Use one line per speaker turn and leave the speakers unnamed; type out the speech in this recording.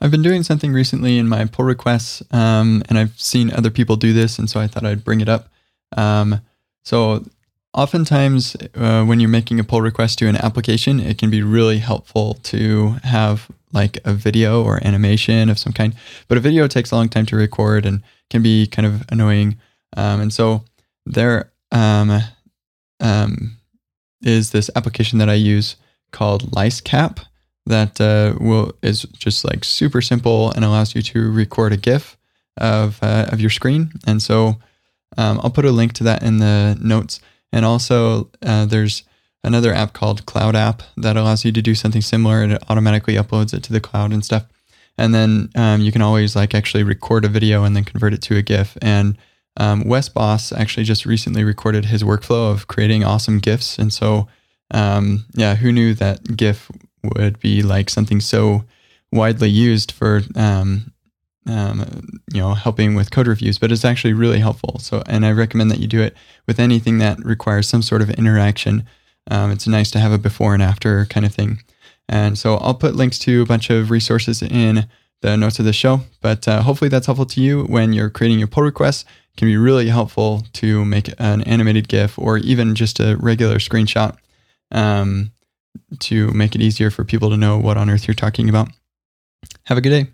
I've been doing something recently in my pull requests, um, and I've seen other people do this, and so I thought I'd bring it up. Um, so, oftentimes, uh, when you're making a pull request to an application, it can be really helpful to have like a video or animation of some kind. But a video takes a long time to record and can be kind of annoying. Um, and so, there um, um, is this application that I use called LiceCap that uh, will is just like super simple and allows you to record a GIF of uh, of your screen. And so um, I'll put a link to that in the notes. And also uh, there's another app called Cloud App that allows you to do something similar. It automatically uploads it to the cloud and stuff. And then um, you can always like actually record a video and then convert it to a GIF. And um, Wes Bos actually just recently recorded his workflow of creating awesome GIFs. And so, um, yeah, who knew that GIF would be like something so widely used for um, um, you know helping with code reviews, but it's actually really helpful. So, and I recommend that you do it with anything that requires some sort of interaction. Um, it's nice to have a before and after kind of thing. And so I'll put links to a bunch of resources in the notes of the show. But uh, hopefully that's helpful to you when you're creating your pull requests. It can be really helpful to make an animated GIF or even just a regular screenshot. Um, to make it easier for people to know what on earth you're talking about. Have a good day.